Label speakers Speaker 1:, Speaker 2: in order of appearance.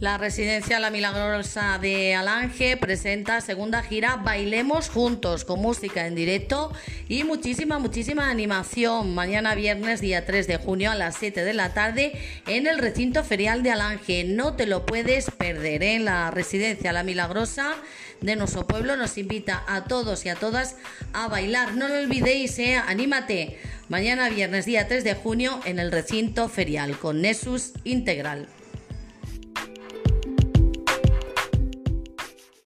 Speaker 1: La residencia La Milagrosa de Alange presenta segunda gira Bailemos Juntos con música en directo y muchísima, muchísima animación. Mañana viernes, día 3 de junio a las 7 de la tarde en el recinto ferial de Alange. No te lo puedes perder. En la residencia La Milagrosa de nuestro pueblo nos invita a todos y a todas a bailar. No lo olvidéis, ¿eh? anímate. Mañana viernes, día 3 de junio en el recinto ferial con Nesus Integral.